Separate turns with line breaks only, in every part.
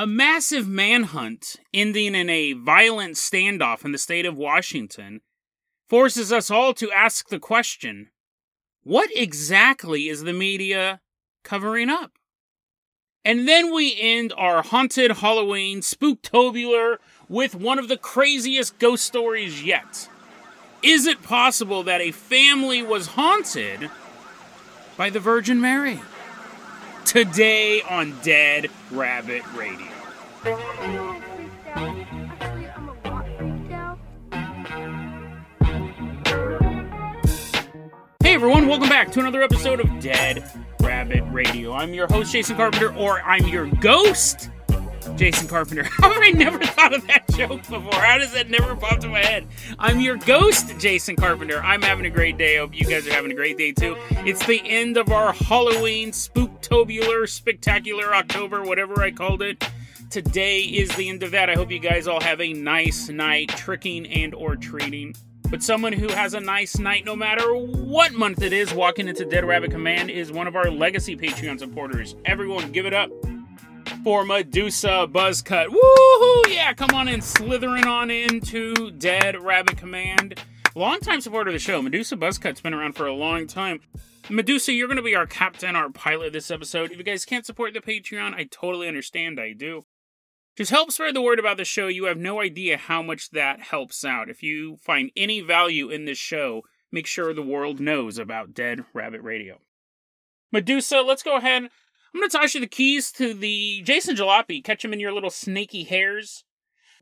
A massive manhunt ending in a violent standoff in the state of Washington forces us all to ask the question what exactly is the media covering up? And then we end our haunted Halloween spooktobular with one of the craziest ghost stories yet. Is it possible that a family was haunted by the Virgin Mary? Today on Dead Rabbit Radio. Hey everyone, welcome back to another episode of Dead Rabbit Radio. I'm your host, Jason Carpenter, or I'm your ghost, Jason Carpenter. How have I never thought of that joke before? How does that never pop to my head? I'm your ghost, Jason Carpenter. I'm having a great day. Hope you guys are having a great day too. It's the end of our Halloween spooktobular, spectacular October, whatever I called it. Today is the end of that. I hope you guys all have a nice night tricking and or treating. But someone who has a nice night no matter what month it is walking into Dead Rabbit Command is one of our legacy Patreon supporters. Everyone, give it up for Medusa Buzzcut. Woohoo! Yeah, come on in, slithering on into Dead Rabbit Command. Longtime supporter of the show. Medusa Buzzcut's been around for a long time. Medusa, you're going to be our captain, our pilot this episode. If you guys can't support the Patreon, I totally understand. I do. Just help spread the word about the show. You have no idea how much that helps out. If you find any value in this show, make sure the world knows about Dead Rabbit Radio. Medusa, let's go ahead. I'm going to toss you the keys to the Jason Jalopy. Catch him in your little snaky hairs.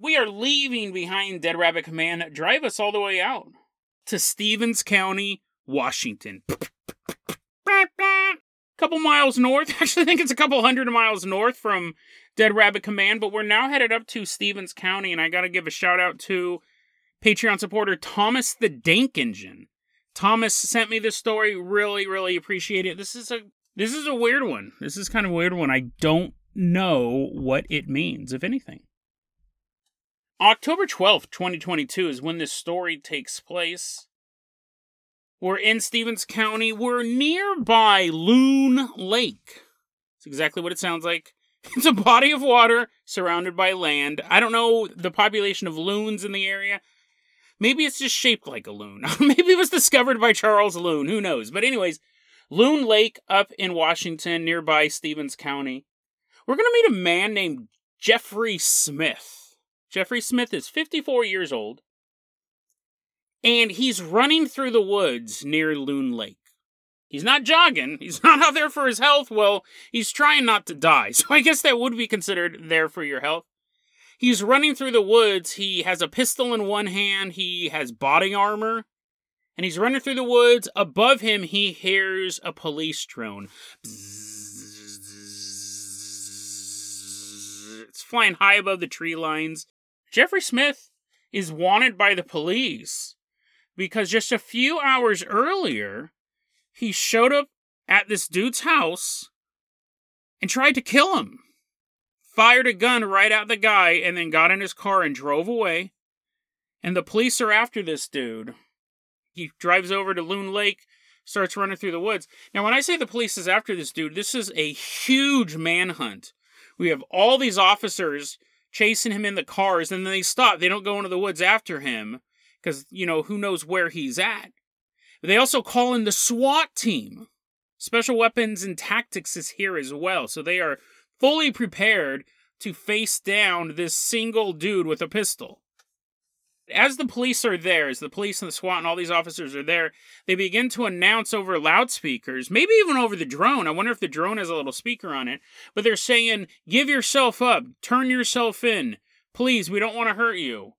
We are leaving behind Dead Rabbit Command. Drive us all the way out to Stevens County, Washington. Couple miles north. Actually, I think it's a couple hundred miles north from Dead Rabbit Command, but we're now headed up to Stevens County, and I got to give a shout out to Patreon supporter Thomas the Dank Engine. Thomas sent me this story. Really, really appreciate it. This is a this is a weird one. This is kind of a weird one. I don't know what it means, if anything. October 12th, 2022 is when this story takes place. We're in Stevens County. We're nearby Loon Lake. It's exactly what it sounds like. It's a body of water surrounded by land. I don't know the population of loons in the area. Maybe it's just shaped like a loon. Maybe it was discovered by Charles Loon. Who knows? But, anyways, Loon Lake up in Washington, nearby Stevens County. We're going to meet a man named Jeffrey Smith. Jeffrey Smith is 54 years old, and he's running through the woods near Loon Lake. He's not jogging. He's not out there for his health. Well, he's trying not to die. So I guess that would be considered there for your health. He's running through the woods. He has a pistol in one hand. He has body armor. And he's running through the woods. Above him, he hears a police drone. It's flying high above the tree lines. Jeffrey Smith is wanted by the police because just a few hours earlier, he showed up at this dude's house and tried to kill him. Fired a gun right at the guy and then got in his car and drove away. And the police are after this dude. He drives over to Loon Lake, starts running through the woods. Now, when I say the police is after this dude, this is a huge manhunt. We have all these officers chasing him in the cars, and then they stop. They don't go into the woods after him because, you know, who knows where he's at. They also call in the SWAT team. Special Weapons and Tactics is here as well, so they are fully prepared to face down this single dude with a pistol. As the police are there, as the police and the SWAT and all these officers are there, they begin to announce over loudspeakers, maybe even over the drone. I wonder if the drone has a little speaker on it, but they're saying, Give yourself up, turn yourself in. Please, we don't want to hurt you.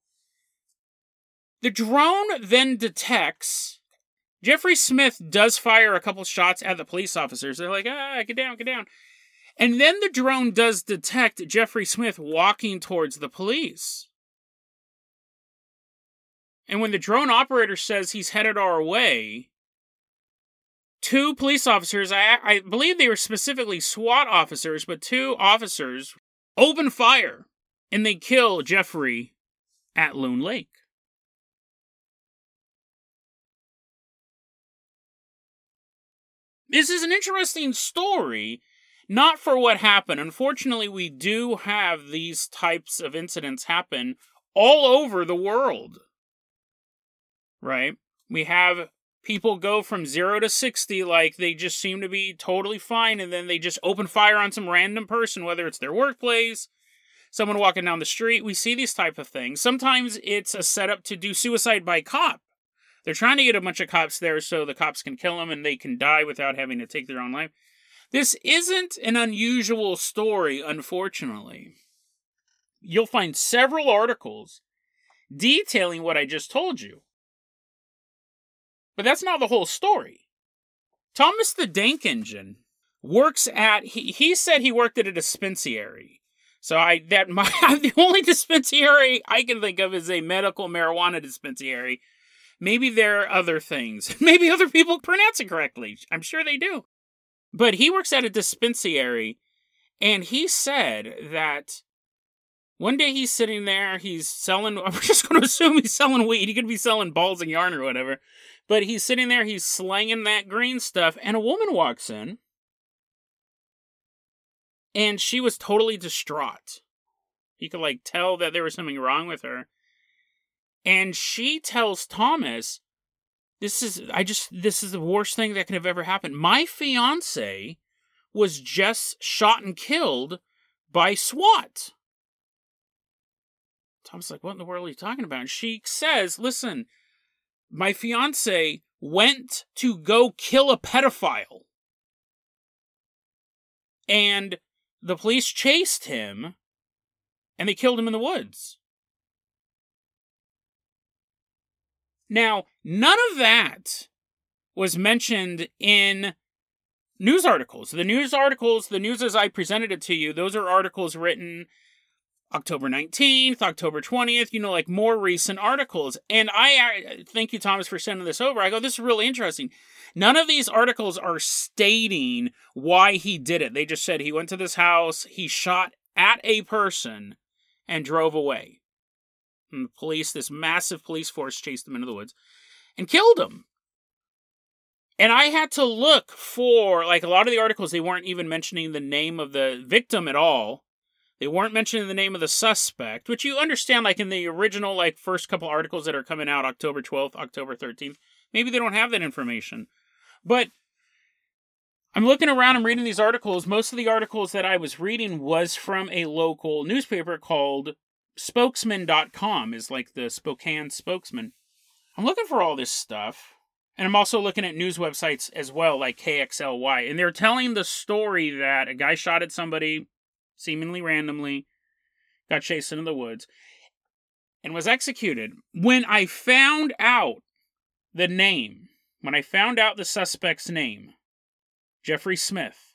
The drone then detects Jeffrey Smith does fire a couple shots at the police officers. They're like, ah, get down, get down. And then the drone does detect Jeffrey Smith walking towards the police. And when the drone operator says he's headed our way, two police officers, I, I believe they were specifically SWAT officers, but two officers open fire and they kill Jeffrey at Loon Lake. This is an interesting story. not for what happened. Unfortunately, we do have these types of incidents happen all over the world. Right? We have people go from 0 to 60 like they just seem to be totally fine and then they just open fire on some random person whether it's their workplace, someone walking down the street. We see these type of things. Sometimes it's a setup to do suicide by cop. They're trying to get a bunch of cops there so the cops can kill them and they can die without having to take their own life. This isn't an unusual story, unfortunately. You'll find several articles detailing what I just told you. But that's not the whole story. Thomas the Dank Engine works at he, he said he worked at a dispensary. So I that my the only dispensary I can think of is a medical marijuana dispensary. Maybe there are other things. Maybe other people pronounce it correctly. I'm sure they do. But he works at a dispensary, and he said that one day he's sitting there, he's selling, I'm just going to assume he's selling weed. He could be selling balls and yarn or whatever. But he's sitting there, he's slanging that green stuff, and a woman walks in. And she was totally distraught. He could, like, tell that there was something wrong with her. And she tells Thomas, this is I just this is the worst thing that could have ever happened. My fiance was just shot and killed by SWAT. Tom's like, what in the world are you talking about? And she says, listen, my fiance went to go kill a pedophile. And the police chased him and they killed him in the woods. Now, none of that was mentioned in news articles. The news articles, the news as I presented it to you, those are articles written October 19th, October 20th, you know, like more recent articles. And I, I thank you, Thomas, for sending this over. I go, this is really interesting. None of these articles are stating why he did it. They just said he went to this house, he shot at a person, and drove away. And the police, this massive police force, chased him into the woods and killed him. And I had to look for, like, a lot of the articles, they weren't even mentioning the name of the victim at all. They weren't mentioning the name of the suspect, which you understand, like, in the original, like, first couple articles that are coming out October 12th, October 13th. Maybe they don't have that information. But I'm looking around I'm reading these articles. Most of the articles that I was reading was from a local newspaper called spokesman.com is like the Spokane spokesman. I'm looking for all this stuff. And I'm also looking at news websites as well, like KXLY. And they're telling the story that a guy shot at somebody seemingly randomly, got chased into the woods, and was executed. When I found out the name, when I found out the suspect's name, Jeffrey Smith,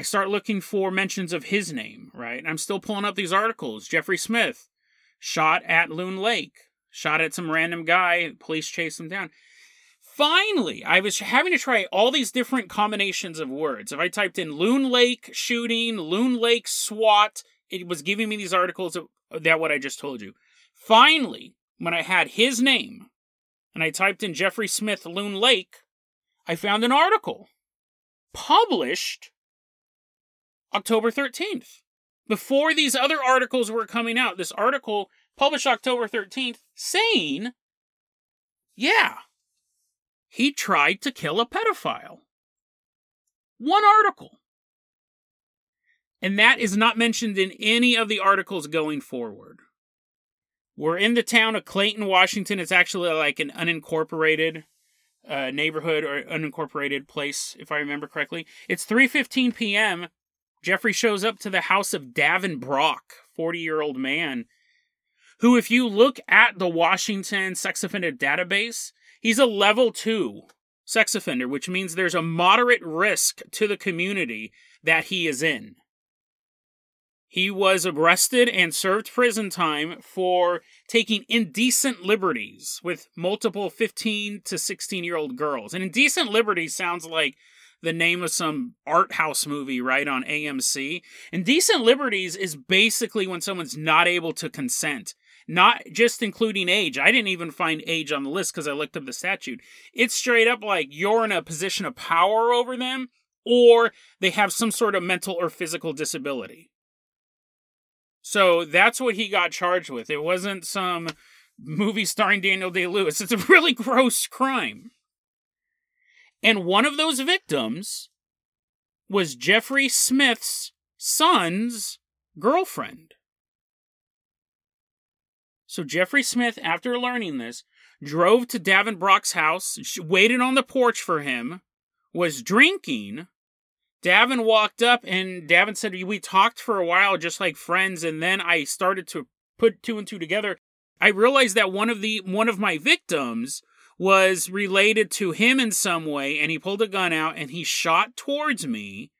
I start looking for mentions of his name, right? And I'm still pulling up these articles. Jeffrey Smith shot at Loon Lake, shot at some random guy, police chased him down. Finally, I was having to try all these different combinations of words. If I typed in Loon Lake shooting, Loon Lake SWAT, it was giving me these articles that what I just told you. Finally, when I had his name and I typed in Jeffrey Smith Loon Lake, I found an article published October 13th. Before these other articles were coming out, this article published October 13th saying, yeah, he tried to kill a pedophile. One article. And that is not mentioned in any of the articles going forward. We're in the town of Clayton, Washington. It's actually like an unincorporated uh, neighborhood or unincorporated place, if I remember correctly. It's 3:15 p.m. Jeffrey shows up to the house of Davin Brock, 40 year old man, who, if you look at the Washington sex offender database, he's a level two sex offender, which means there's a moderate risk to the community that he is in. He was arrested and served prison time for taking indecent liberties with multiple 15 to 16 year old girls. And indecent liberties sounds like the name of some art house movie, right, on AMC. Indecent Liberties is basically when someone's not able to consent. Not just including age. I didn't even find age on the list because I looked up the statute. It's straight up like you're in a position of power over them or they have some sort of mental or physical disability. So that's what he got charged with. It wasn't some movie starring Daniel Day Lewis. It's a really gross crime. And one of those victims was Jeffrey Smith's son's girlfriend. So Jeffrey Smith, after learning this, drove to Davin Brock's house, waited on the porch for him, was drinking. Davin walked up and Davin said, We talked for a while, just like friends, and then I started to put two and two together. I realized that one of the one of my victims was related to him in some way, and he pulled a gun out and he shot towards me.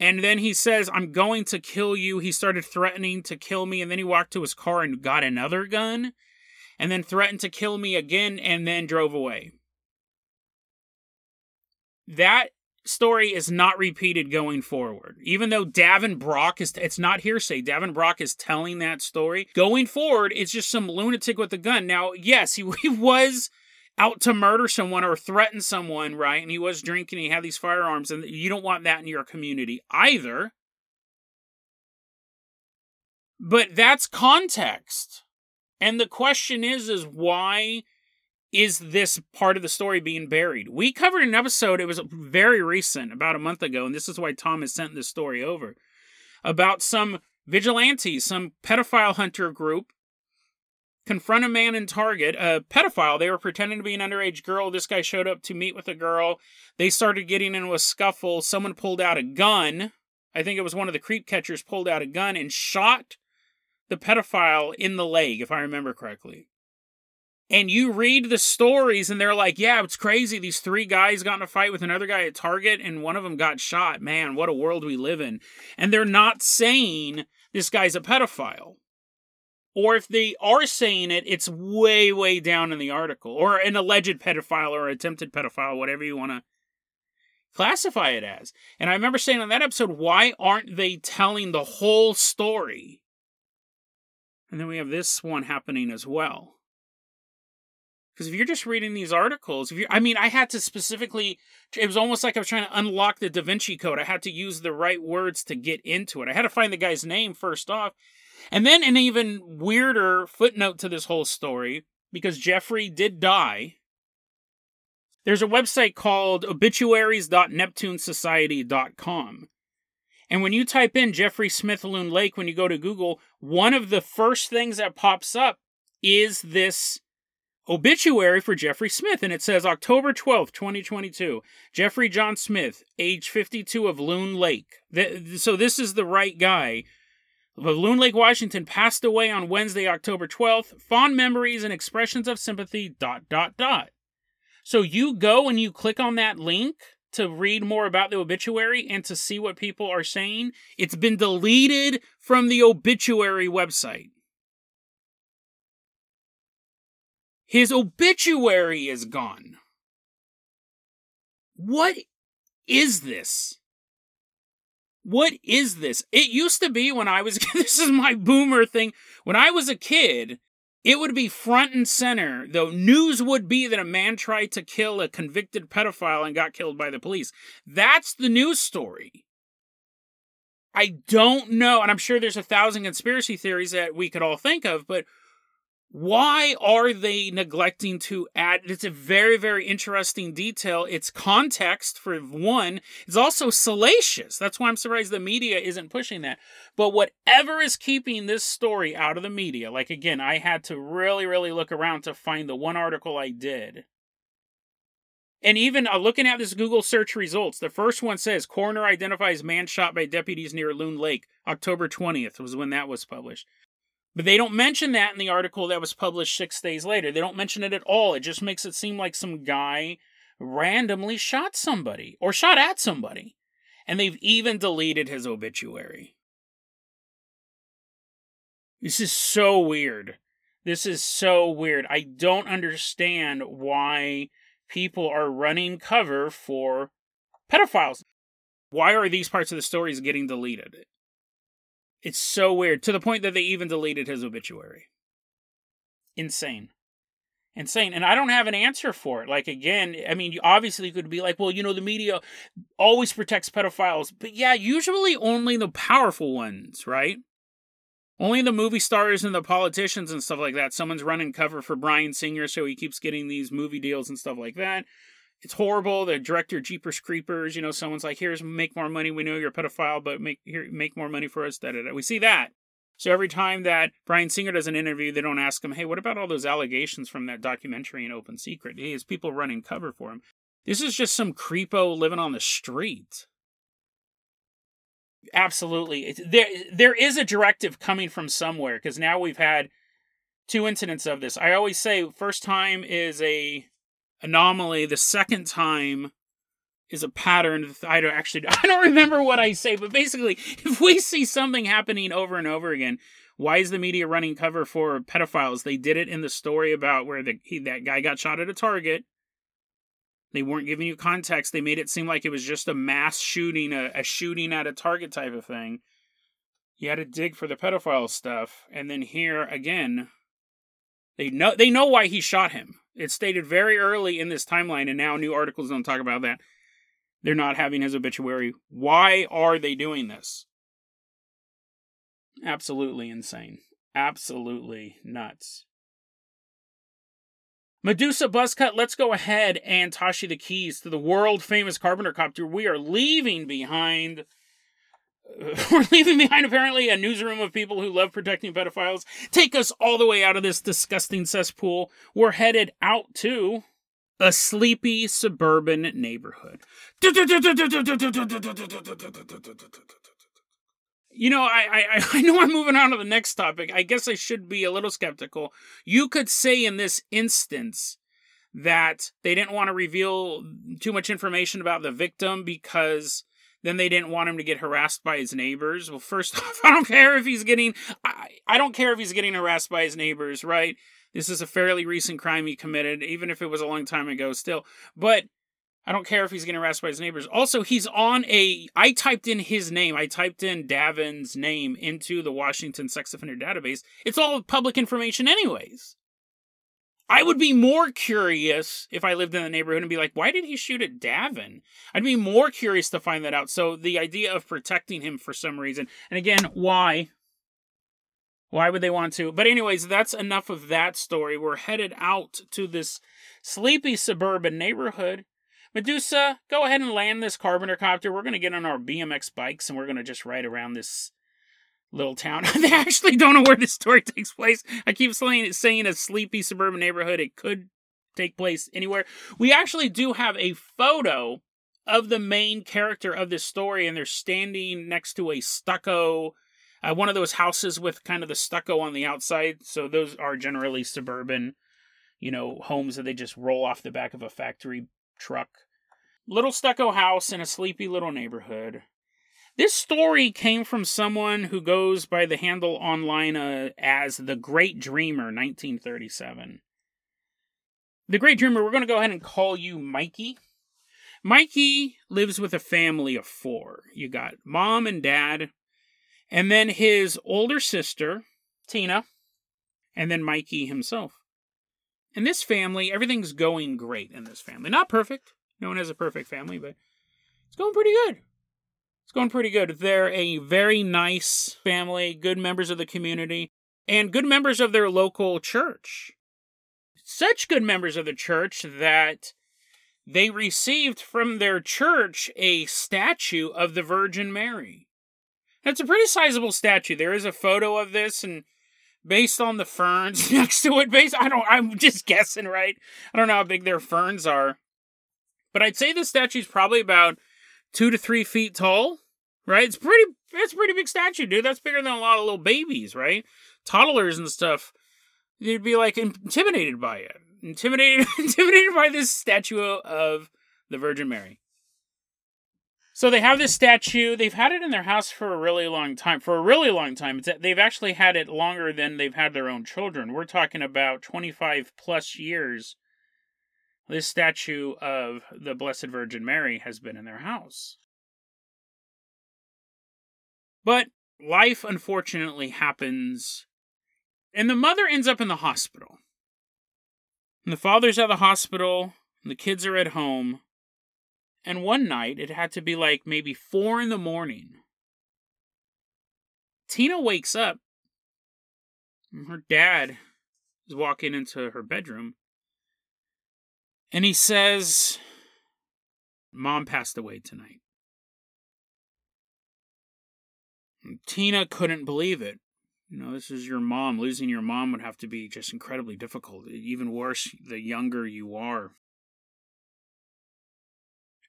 And then he says, I'm going to kill you. He started threatening to kill me, and then he walked to his car and got another gun, and then threatened to kill me again, and then drove away. That story is not repeated going forward. Even though Davin Brock is, it's not hearsay. Davin Brock is telling that story. Going forward, it's just some lunatic with a gun. Now, yes, he, he was out to murder someone or threaten someone, right? And he was drinking, he had these firearms, and you don't want that in your community either. But that's context. And the question is is why is this part of the story being buried? We covered an episode, it was very recent, about a month ago, and this is why Tom has sent this story over, about some vigilantes, some pedophile hunter group confront a man in Target, a pedophile. They were pretending to be an underage girl. This guy showed up to meet with a girl. They started getting into a scuffle. Someone pulled out a gun. I think it was one of the creep catchers pulled out a gun and shot the pedophile in the leg, if I remember correctly. And you read the stories, and they're like, yeah, it's crazy. These three guys got in a fight with another guy at Target, and one of them got shot. Man, what a world we live in. And they're not saying this guy's a pedophile or if they are saying it, it's way, way down in the article, or an alleged pedophile or attempted pedophile, whatever you want to classify it as. And I remember saying on that episode, why aren't they telling the whole story? And then we have this one happening as well. Because if you're just reading these articles, if you I mean, I had to specifically, it was almost like I was trying to unlock the Da Vinci Code. I had to use the right words to get into it. I had to find the guy's name first off. And then an even weirder footnote to this whole story, because Jeffrey did die. There's a website called obituaries.neptunesociety.com. And when you type in Jeffrey Smith Loon Lake, when you go to Google, one of the first things that pops up is this obituary for Jeffrey Smith. And it says October 12th, 2022. Jeffrey John Smith, age 52 of Loon Lake. So this is the right guy Loon Lake, Washington passed away on Wednesday, October 12th. Fond memories and expressions of sympathy, dot, dot, dot. So you go and you click on that link to read more about the obituary and to see what people are saying. It's been deleted from the obituary website. His obituary is gone. What is this? What is this? It used to be when I was, this is my boomer thing. When I was a kid, it would be front and center. The news would be that a man tried to kill a convicted pedophile and got killed by the police. That's the news story. I don't know, and I'm sure there's a thousand conspiracy theories that we could all think of, but why are they neglecting to add it's a very very interesting detail. It's context for one. It's also salacious. That's why i'm surprised the media isn't pushing that. But whatever is keeping this story out of the media like again i had to really really look around to find the one article i did. And even uh, looking at this Google search results, the first one says coroner identifies man shot by deputies near Loon Lake. October 20th was when that was published. But they don't mention that in the article that was published six days later. They don't mention it at all. It just makes it seem like some guy randomly shot somebody or shot at somebody. And they've even deleted his obituary. This is so weird. This is so weird. I don't understand why people are running cover for pedophiles. Why are these parts of the stories getting deleted? It's so weird to the point that they even deleted his obituary. Insane. insane. And I don't have an answer for it. Like, again, I mean, obviously you could be like, well, you know, the media always protects pedophiles. But yeah, usually only the powerful ones, right? Only the movie stars and the politicians and stuff like that. Someone's running cover for Bryan Singer, so he keeps getting these movie deals and stuff like that. It's horrible. The director, Jeepers Creepers, you know, someone's like, "Here's make more money. We know you're a pedophile, but make here make more money for us." Da, da, da. We see that. So every time that Bryan Singer does an interview, they don't ask him, "Hey, what about all those allegations from that documentary An Open Secret?" He has people running cover for him. This is just some creepo living on the street. Absolutely. There there is a directive coming from somewhere because now we've had two incidents of this. I always say first time is a anomaly, the second time is a pattern. I don't actually I don't remember what I say, but basically if we see something happening over and over again, why is the media running cover for pedophiles? They did it in the story about where the he, that guy got shot at a Target they weren't giving you context. They made it seem like it was just a mass shooting, a, a shooting at a target type of thing. You had to dig for the pedophile stuff, and then here again, they know they know why he shot him. It's stated very early in this timeline, and now new articles don't talk about that. They're not having his obituary. Why are they doing this? Absolutely insane. Absolutely nuts. Medusa Buzzcut, let's go ahead and you the keys to the world famous Carpenter copter. We are leaving behind. We're leaving behind apparently a newsroom of people who love protecting pedophiles. Take us all the way out of this disgusting cesspool. We're headed out to a sleepy suburban neighborhood. You know, I, I I know I'm moving on to the next topic. I guess I should be a little skeptical. You could say in this instance that they didn't want to reveal too much information about the victim because then they didn't want him to get harassed by his neighbors. Well, first off, I don't care if he's getting I, I don't care if he's getting harassed by his neighbors, right? This is a fairly recent crime he committed, even if it was a long time ago still. But I don't care if he's getting harassed by his neighbors. Also, he's on a. I typed in his name. I typed in Davin's name into the Washington Sex Offender Database. It's all public information, anyways. I would be more curious if I lived in the neighborhood and be like, why did he shoot at Davin? I'd be more curious to find that out. So the idea of protecting him for some reason, and again, why? Why would they want to? But, anyways, that's enough of that story. We're headed out to this sleepy suburban neighborhood Medusa, go ahead and land this carpenter copter. We're going to get on our BMX bikes and we're going to just ride around this little town. they actually don't know where this story takes place. I keep saying, saying a sleepy suburban neighborhood. It could take place anywhere. We actually do have a photo of the main character of this story, and they're standing next to a stucco, uh, one of those houses with kind of the stucco on the outside. So those are generally suburban, you know, homes that they just roll off the back of a factory truck. Little stucco house in a sleepy little neighborhood. This story came from someone who goes by the handle online uh, as The Great Dreamer 1937. The Great Dreamer, we're going to go ahead and call you Mikey. Mikey lives with a family of four. You got mom and dad, and then his older sister, Tina, and then Mikey himself in this family, everything's going great in this family. Not perfect. No one has a perfect family, but it's going pretty good. It's going pretty good. They're a very nice family, good members of the community, and good members of their local church. Such good members of the church that they received from their church a statue of the Virgin Mary. That's a pretty sizable statue. There is a photo of this, and based on the ferns next to it. Based, I don't. I'm just guessing, right? I don't know how big their ferns are, but I'd say the statue's probably about two to three feet tall. Right? It's pretty. It's a pretty big statue, dude. That's bigger than a lot of little babies, right? Toddlers and stuff. They'd be like intimidated by it. Intimidated, intimidated by this statue of the Virgin Mary. So they have this statue. They've had it in their house for a really long time. For a really long time. It's, they've actually had it longer than they've had their own children. We're talking about 25 plus years. This statue of the Blessed Virgin Mary has been in their house. But life unfortunately happens, and the mother ends up in the hospital. And the father's at the hospital, the kids are at home. And one night, it had to be like maybe four in the morning. Tina wakes up, and her dad is walking into her bedroom. And he says, Mom passed away tonight. And Tina couldn't believe it. You know, this is your mom. Losing your mom would have to be just incredibly difficult. Even worse, the younger you are.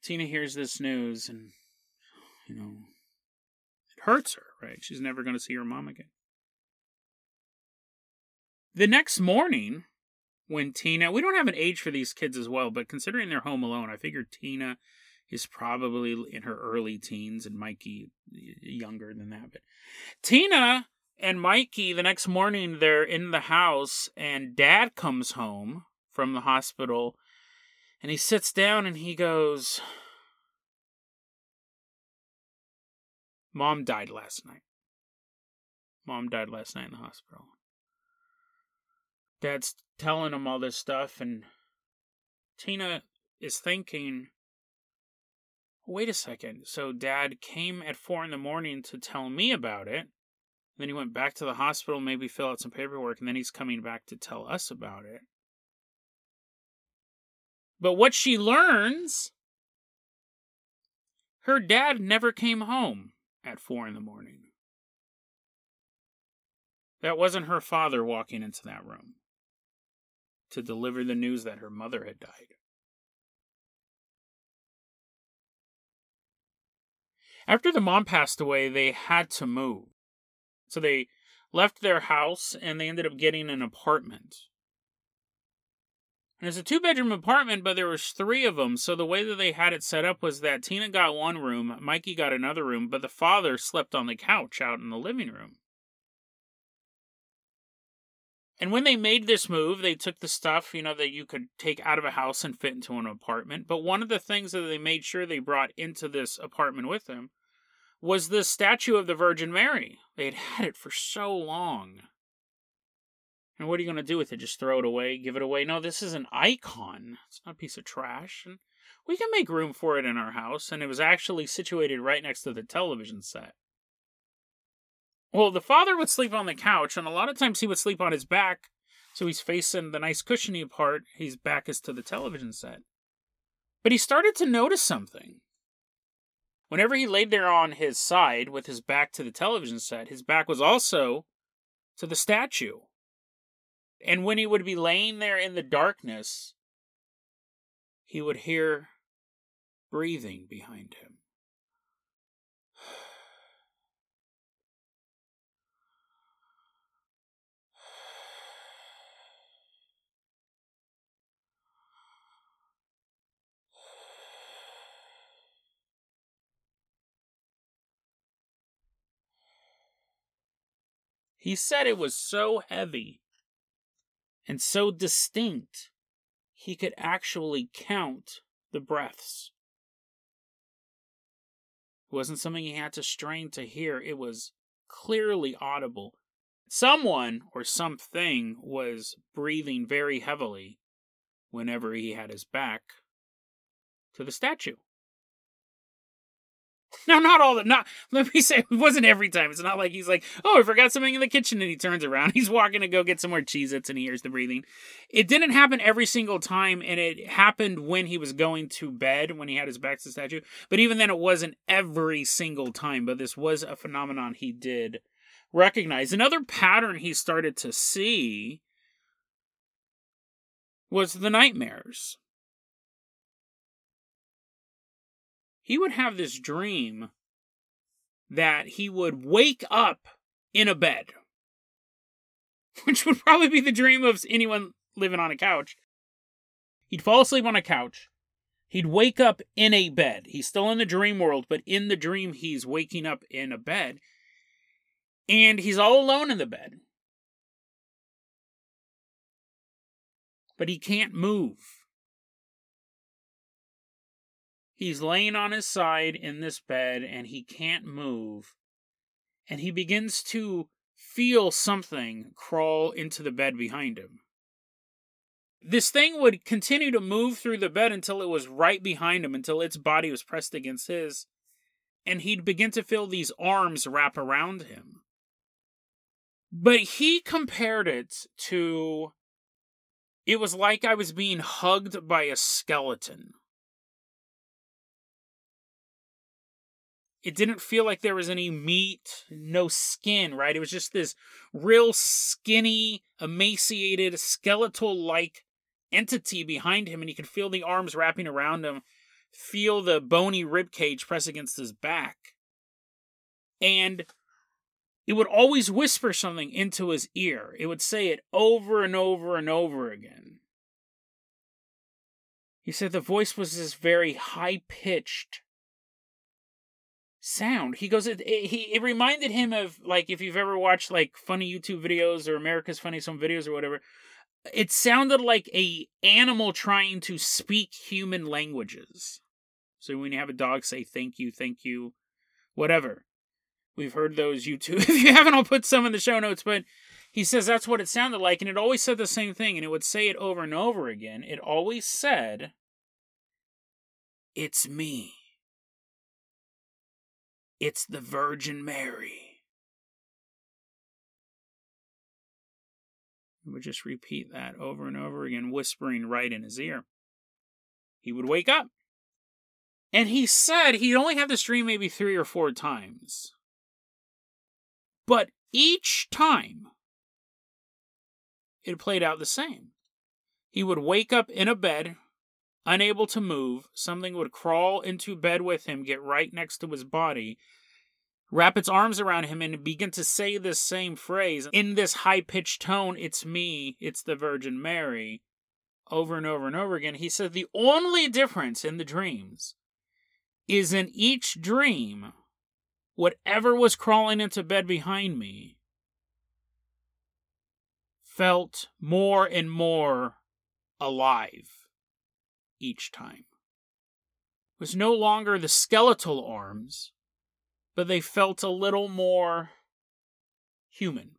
Tina hears this news and, you know, it hurts her, right? She's never going to see her mom again. The next morning, when Tina, we don't have an age for these kids as well, but considering they're home alone, I figured Tina is probably in her early teens and Mikey younger than that. But Tina and Mikey, the next morning, they're in the house and dad comes home from the hospital and he sits down and he goes, Mom died last night. Mom died last night in the hospital. Dad's telling him all this stuff, and Tina is thinking, wait a second. So dad came at four in the morning to tell me about it. Then he went back to the hospital, maybe fill out some paperwork, and then he's coming back to tell us about it. But what she learns, her dad never came home at four in the morning. That wasn't her father walking into that room to deliver the news that her mother had died. After the mom passed away, they had to move. So they left their house and they ended up getting an apartment. And it's a two bedroom apartment, but there was three of them. So the way that they had it set up was that Tina got one room, Mikey got another room, but the father slept on the couch out in the living room. And when they made this move, they took the stuff, you know, that you could take out of a house and fit into an apartment. But one of the things that they made sure they brought into this apartment with them was the statue of the Virgin Mary. They had had it for so long. And what are you going to do with it? Just throw it away, give it away? No, this is an icon. It's not a piece of trash. And we can make room for it in our house. And it was actually situated right next to the television set. Well, the father would sleep on the couch, and a lot of times he would sleep on his back. So he's facing the nice cushiony part. His back is to the television set. But he started to notice something. Whenever he laid there on his side with his back to the television set, his back was also to the statue. And when he would be laying there in the darkness, he would hear breathing behind him. He said it was so heavy and so distinct he could actually count the breaths. It wasn't something he had to strain to hear, it was clearly audible. Someone or something was breathing very heavily whenever he had his back to the statue. Now, not all the not. Let me say, it wasn't every time. It's not like he's like, oh, I forgot something in the kitchen, and he turns around. He's walking to go get some more Cheez-Its, and he hears the breathing. It didn't happen every single time, and it happened when he was going to bed when he had his back to the statue. But even then, it wasn't every single time. But this was a phenomenon he did recognize. Another pattern he started to see was the nightmares. He would have this dream that he would wake up in a bed, which would probably be the dream of anyone living on a couch. He'd fall asleep on a couch. He'd wake up in a bed. He's still in the dream world, but in the dream, he's waking up in a bed. And he's all alone in the bed. But he can't move. He's laying on his side in this bed and he can't move. And he begins to feel something crawl into the bed behind him. this thing would continue to move through the bed until it was right behind him, until its body was pressed against his, and he'd begin to feel these arms wrap around him. But he compared it to it was like I was being hugged by a skeleton. It didn't feel like there was any meat, no skin, right? It was just this real skinny, emaciated, skeletal like entity behind him, and you could feel the arms wrapping around him, feel the bony rib cage press against his back. And it would always whisper something into his ear. It would say it over and over and over again. He said the voice was this very high pitched sound. He goes, it, it, he, it reminded him of like if you've ever watched like funny YouTube videos or America's Funniest Home Videos or whatever it sounded like a animal trying to speak human languages. So when you have a dog say thank you, thank you, whatever. We've heard those YouTube. If you haven't, I'll put some in the show notes. But he says that's what it sounded like, and it always said the same thing, and it would say it over and over again. It always said, It's me. It's the Virgin Mary. He would just repeat that over and over again, whispering right in his ear. He would wake up. And he said he'd only had this dream maybe three or four times. But each time, it played out the same. He would wake up in a bed, unable to move. Something would crawl into bed with him, get right next to his body, wrap its arms around him and begin to say this same phrase in this high pitched tone it's me, it's the Virgin Mary, over and over and over again. He said the only difference in the dreams is in each dream, whatever was crawling into bed behind me felt more and more alive each time. It was no longer the skeletal arms but they felt a little more human.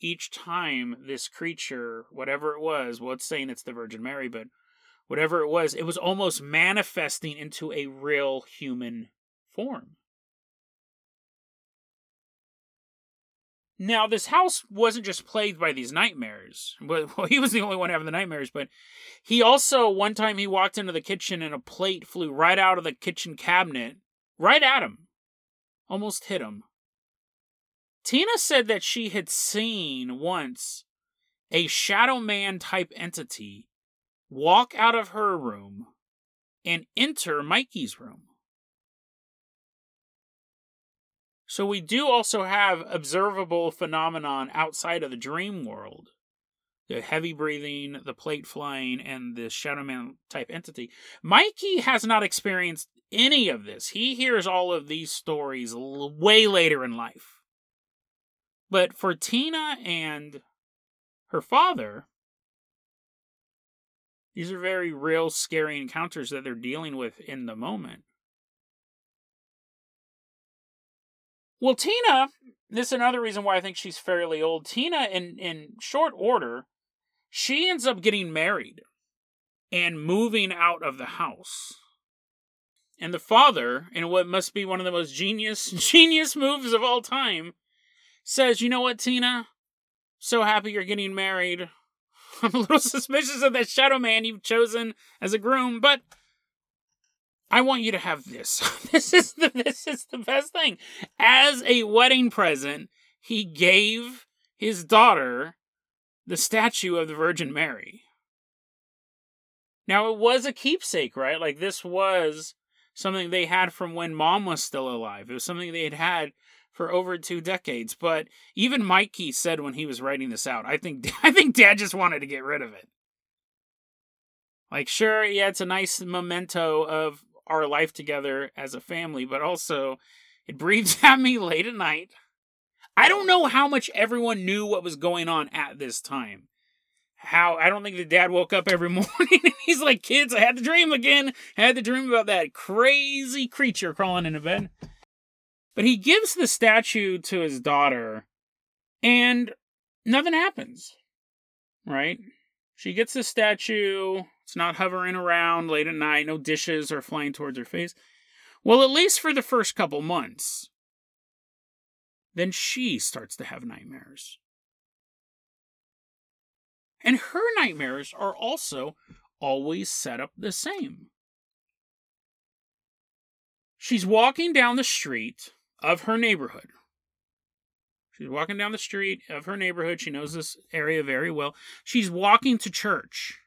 Each time this creature, whatever it was, well, it's saying it's the Virgin Mary, but whatever it was, it was almost manifesting into a real human form. Now, this house wasn't just plagued by these nightmares. Well, he was the only one having the nightmares, but he also, one time, he walked into the kitchen and a plate flew right out of the kitchen cabinet right at him, almost hit him. Tina said that she had seen once a shadow man type entity walk out of her room and enter Mikey's room. So we do also have observable phenomenon outside of the dream world. The heavy breathing, the plate flying, and the shadow man type entity. Mikey has not experienced any of this. He hears all of these stories way later in life. But for Tina and her father, these are very real, scary encounters that they're dealing with in the moment. Well, Tina, this is another reason why I think she's fairly old. Tina, in, in short order, she ends up getting married and moving out of the house. And the father, in what must be one of the most genius genius moves of all time, says, "You know what, Tina? So happy you're getting married. I'm a little suspicious of that shadow man you've chosen as a groom, but I want you to have this. this is the this is the best thing. As a wedding present, he gave his daughter the statue of the Virgin Mary. Now it was a keepsake, right? Like this was something they had from when mom was still alive. It was something they had had for over two decades. But even Mikey said when he was writing this out, I think I think dad just wanted to get rid of it. Like sure, yeah, it's a nice memento of our life together as a family, but also it breathes at me late at night. I don't know how much everyone knew what was going on at this time how I don't think the dad woke up every morning and he's like, kids, I had to dream again. I had to dream about that crazy creature crawling into bed. But he gives the statue to his daughter and nothing happens. right? She gets the statue. It's not hovering around late at night. No dishes are flying towards her face. Well, at least for the first couple months. Then she starts to have nightmares. And her nightmares are also always set up the same. She's walking down the street of her neighborhood. She's walking down the street of her neighborhood. She knows this area very well. She's walking to church.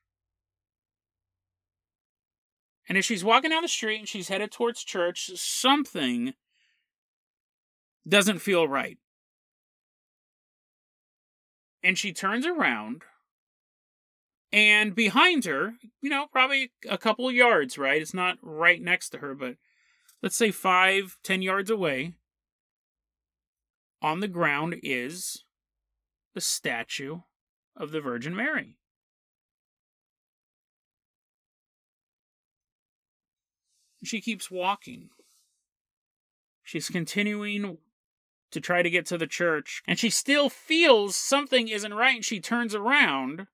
And as she's walking down the street and she's headed towards church, something doesn't feel right. And she turns around, and behind her, you know, probably a couple yards, right? It's not right next to her, but let's say five, ten yards away, on the ground is the statue of the Virgin Mary. She keeps walking. She's continuing to try to get to the church, and she still feels something isn't right, and she turns around,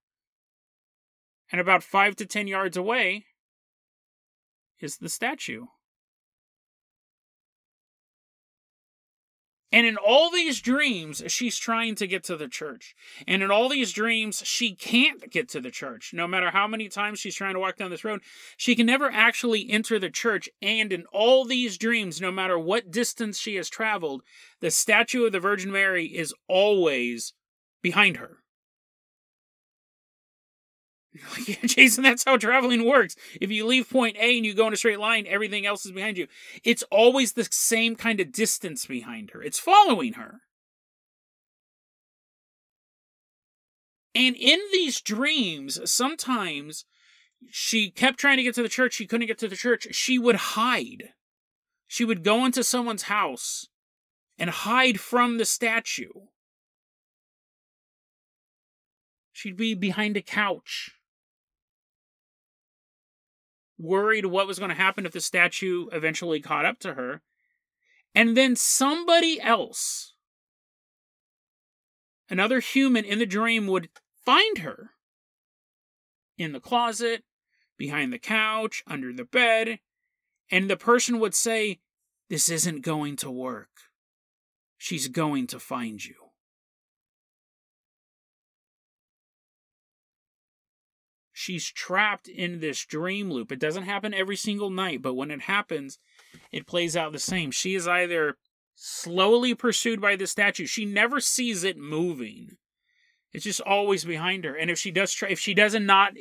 and about five to ten yards away is the statue. And in all these dreams, she's trying to get to the church. And in all these dreams, she can't get to the church. No matter how many times she's trying to walk down this road, she can never actually enter the church. And in all these dreams, no matter what distance she has traveled, the statue of the Virgin Mary is always behind her. Jason, that's how traveling works. If you leave point A and you go in a straight line, everything else is behind you. It's always the same kind of distance behind her, it's following her. And in these dreams, sometimes she kept trying to get to the church. She couldn't get to the church. She would hide. She would go into someone's house and hide from the statue. She'd be behind a couch worried what was going to happen if the statue eventually caught up to her. And then somebody else, another human in the dream, would find her in the closet, behind the couch, under the bed, and the person would say, This isn't going to work. She's going to find you. She's trapped in this dream loop. It doesn't happen every single night, but when it happens, it plays out the same. She is either slowly pursued by the statue. She never sees it moving. It's just always behind her. And if she does try if she does not not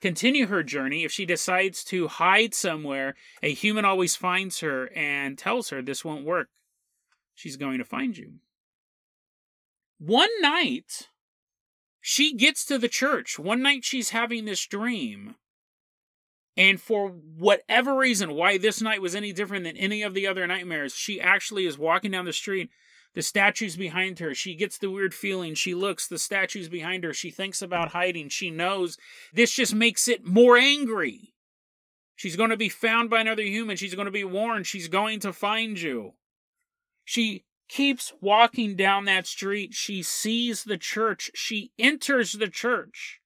continue her journey, if she decides to hide somewhere, a human always finds her and tells her this won't work. She's going to find you. One night, she gets to the church. One night she's having this dream. And for whatever reason, why this night was any different than any of the other nightmares, she actually is walking down the street. The statue's behind her. She gets the weird feeling. She looks, the statue's behind her. She thinks about hiding. She knows this just makes it more angry. She's going to be found by another human. She's going to be warned. She's going to find you. She keeps walking down that street. She sees the church. She enters the church.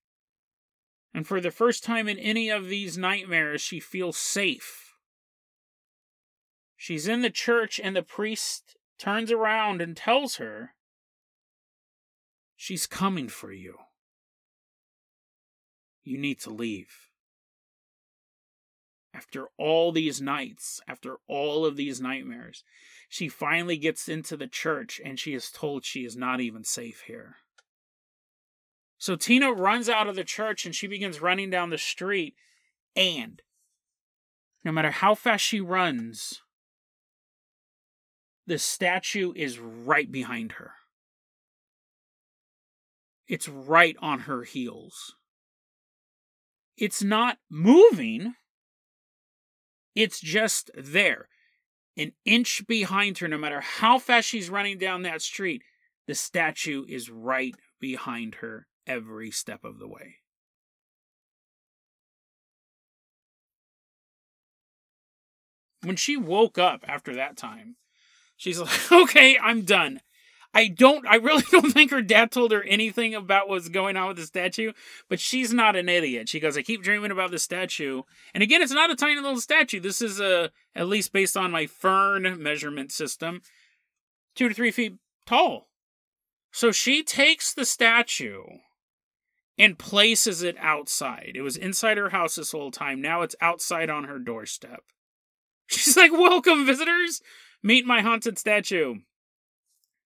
And for the first time in any of these nightmares, she feels safe. She's in the church, and the priest turns around and tells her, She's coming for you. You need to leave. After all these nights, after all of these nightmares, she finally gets into the church and she is told she is not even safe here. So Tina runs out of the church and she begins running down the street. And no matter how fast she runs, the statue is right behind her. It's right on her heels. It's not moving, it's just there an inch behind her, no matter how fast she's running down that street, the statue is right behind her every step of the way. When she woke up after that time, she's like, okay, I'm done. I don't, I really don't think her dad told her anything about what's going on with the statue, but she's not an idiot. She goes, I keep dreaming about the statue. And again, it's not a tiny little statue. This is a, at least based on my fern measurement system, two to three feet tall. So she takes the statue and places it outside. It was inside her house this whole time. Now it's outside on her doorstep. She's like, Welcome, visitors! Meet my haunted statue.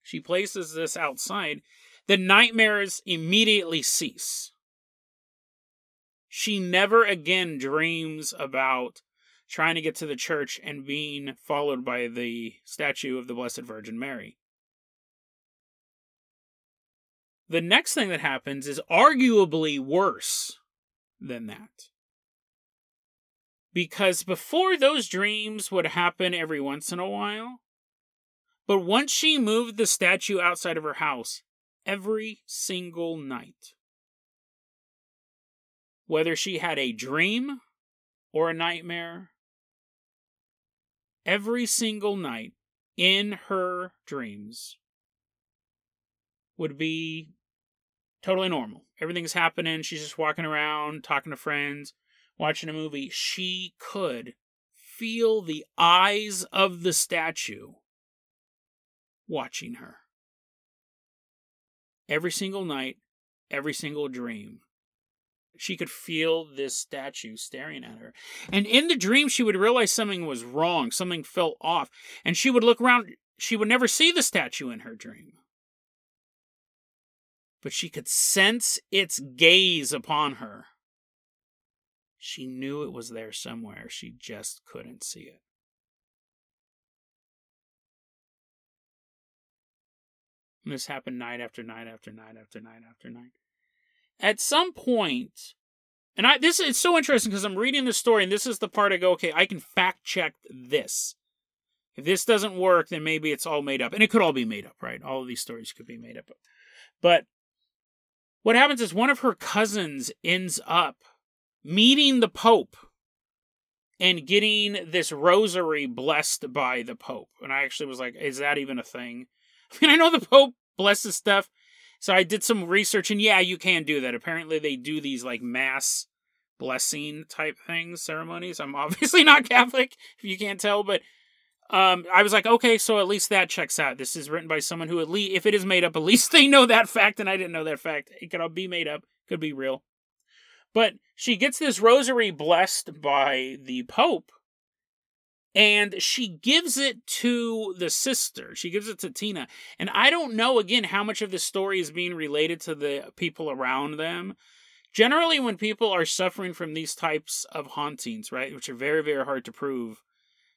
She places this outside. The nightmares immediately cease. She never again dreams about trying to get to the church and being followed by the statue of the Blessed Virgin Mary. The next thing that happens is arguably worse than that. Because before those dreams would happen every once in a while, but once she moved the statue outside of her house, every single night, whether she had a dream or a nightmare, every single night in her dreams would be totally normal. Everything's happening. She's just walking around, talking to friends, watching a movie. She could feel the eyes of the statue watching her. Every single night, every single dream. She could feel this statue staring at her. And in the dream, she would realize something was wrong, something felt off. And she would look around. She would never see the statue in her dream but she could sense its gaze upon her. She knew it was there somewhere, she just couldn't see it. And this happened night after night after night after night after night. At some point, and I this is so interesting because I'm reading the story, and this is the part I go, okay, I can fact check this. If this doesn't work, then maybe it's all made up. And it could all be made up, right? All of these stories could be made up. But what happens is one of her cousins ends up meeting the Pope and getting this rosary blessed by the Pope. And I actually was like, is that even a thing? I mean, I know the Pope blesses stuff. So I did some research, and yeah, you can do that. Apparently, they do these like mass blessing type things, ceremonies. I'm obviously not Catholic, if you can't tell, but um, I was like, okay, so at least that checks out. This is written by someone who, at least, if it is made up, at least they know that fact, and I didn't know that fact. It could all be made up, could be real. But she gets this rosary blessed by the Pope, and she gives it to the sister. She gives it to Tina. And I don't know, again, how much of the story is being related to the people around them. Generally, when people are suffering from these types of hauntings, right, which are very, very hard to prove,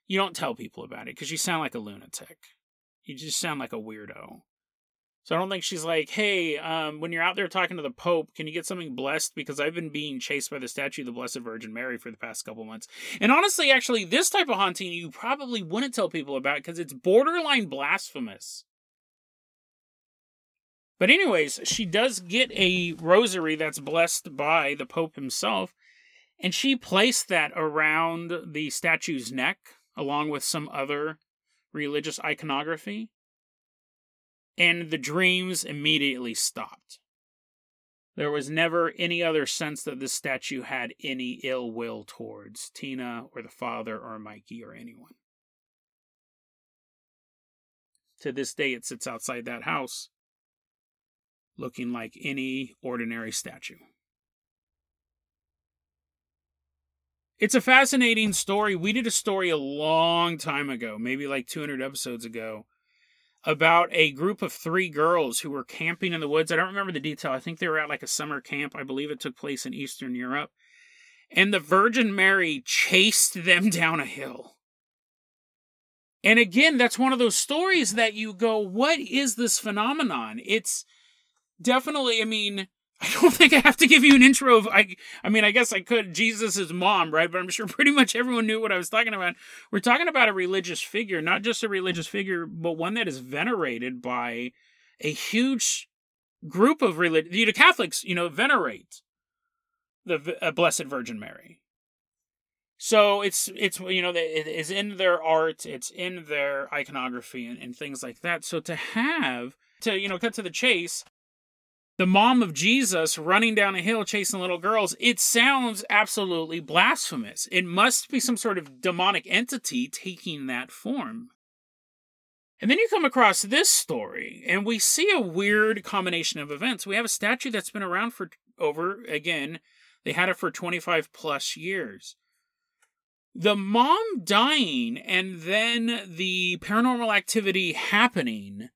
you don't tell people about it because you sound like a lunatic. You just sound like a weirdo. So I don't think she's like, hey, um, when you're out there talking to the Pope, can you get something blessed? Because I've been being chased by the statue of the Blessed Virgin Mary for the past couple months. And honestly, actually, this type of haunting you probably wouldn't tell people about because it's borderline blasphemous. But, anyways, she does get a rosary that's blessed by the Pope himself, and she placed that around the statue's neck along with some other religious iconography. And the dreams immediately stopped. There was never any other sense that this statue had any ill will towards Tina or the father or Mikey or anyone. To this day, it sits outside that house, looking like any ordinary statue. It's a fascinating story. We did a story a long time ago, maybe like 200 episodes ago, about a group of three girls who were camping in the woods. I don't remember the detail. I think they were at like a summer camp. I believe it took place in Eastern Europe. And the Virgin Mary chased them down a hill. And again, that's one of those stories that you go, what is this phenomenon? It's definitely, I mean, I don't think I have to give you an intro of I I mean I guess I could Jesus' mom, right? But I'm sure pretty much everyone knew what I was talking about. We're talking about a religious figure, not just a religious figure, but one that is venerated by a huge group of religion. The Catholics, you know, venerate the uh, Blessed Virgin Mary. So it's it's you know it is in their art, it's in their iconography and, and things like that. So to have to you know cut to the chase, the mom of Jesus running down a hill chasing little girls, it sounds absolutely blasphemous. It must be some sort of demonic entity taking that form. And then you come across this story, and we see a weird combination of events. We have a statue that's been around for over, again, they had it for 25 plus years. The mom dying and then the paranormal activity happening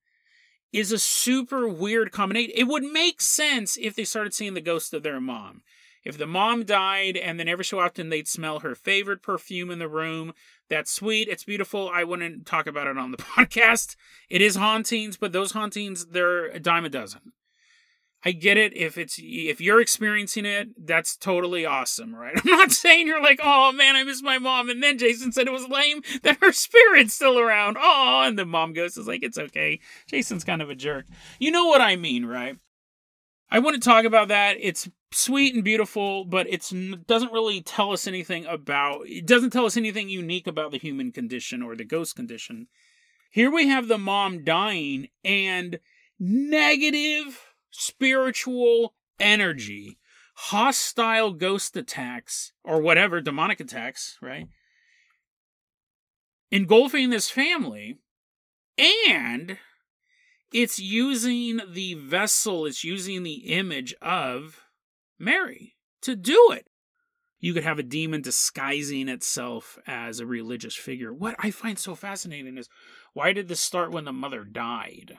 is a super weird combination. It would make sense if they started seeing the ghost of their mom. If the mom died and then every so often they'd smell her favorite perfume in the room, that's sweet, it's beautiful. I wouldn't talk about it on the podcast. It is hauntings, but those hauntings, they're a dime a dozen. I get it if it's if you're experiencing it, that's totally awesome, right? I'm not saying you're like, oh man, I miss my mom, and then Jason said it was lame that her spirit's still around. Oh, and the mom ghost is like, it's okay. Jason's kind of a jerk. You know what I mean, right? I want to talk about that. It's sweet and beautiful, but it doesn't really tell us anything about. It doesn't tell us anything unique about the human condition or the ghost condition. Here we have the mom dying and negative spiritual energy, hostile ghost attacks, or whatever, demonic attacks, right? Engulfing this family. And it's using the vessel, it's using the image of Mary to do it. You could have a demon disguising itself as a religious figure. What I find so fascinating is why did this start when the mother died?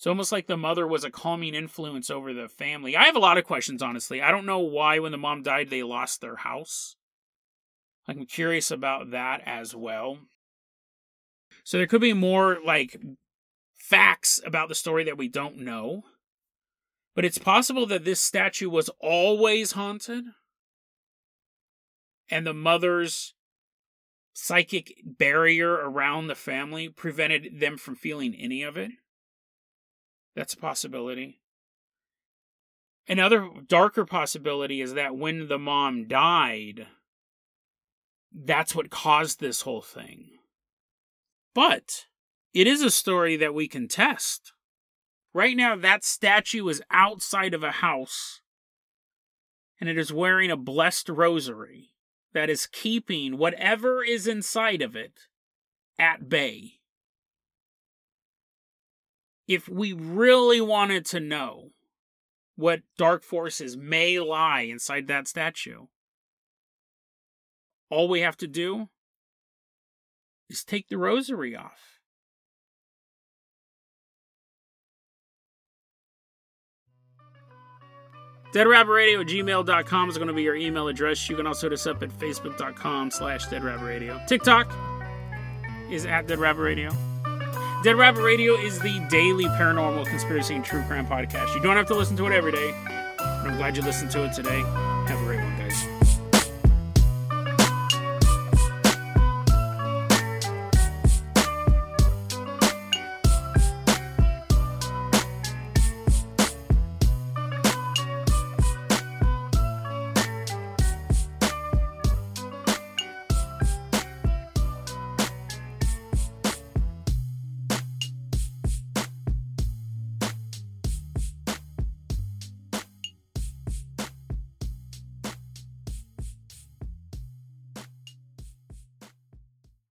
It's almost like the mother was a calming influence over the family. I have a lot of questions, honestly. I don't know why, when the mom died, they lost their house. I'm curious about that as well. So there could be more, like, facts about the story that we don't know. But it's possible that this statue was always haunted. And the mother's psychic barrier around the family prevented them from feeling any of it. That's a possibility. Another darker possibility is that when the mom died, that's what caused this whole thing. But it is a story that we can test. Right now, that statue is outside of a house, and it is wearing a blessed rosary that is keeping whatever is inside of it at bay if we really wanted to know what dark forces may lie inside that statue, all we have to do is take the rosary off. DeadRabbitRadio at gmail.com is going to be your email address. You can also hit us up at facebook.com slash deadrabbitradio. TikTok is at deadrabbitradio. Dead Rabbit Radio is the daily paranormal conspiracy and true crime podcast. You don't have to listen to it every day, but I'm glad you listened to it today.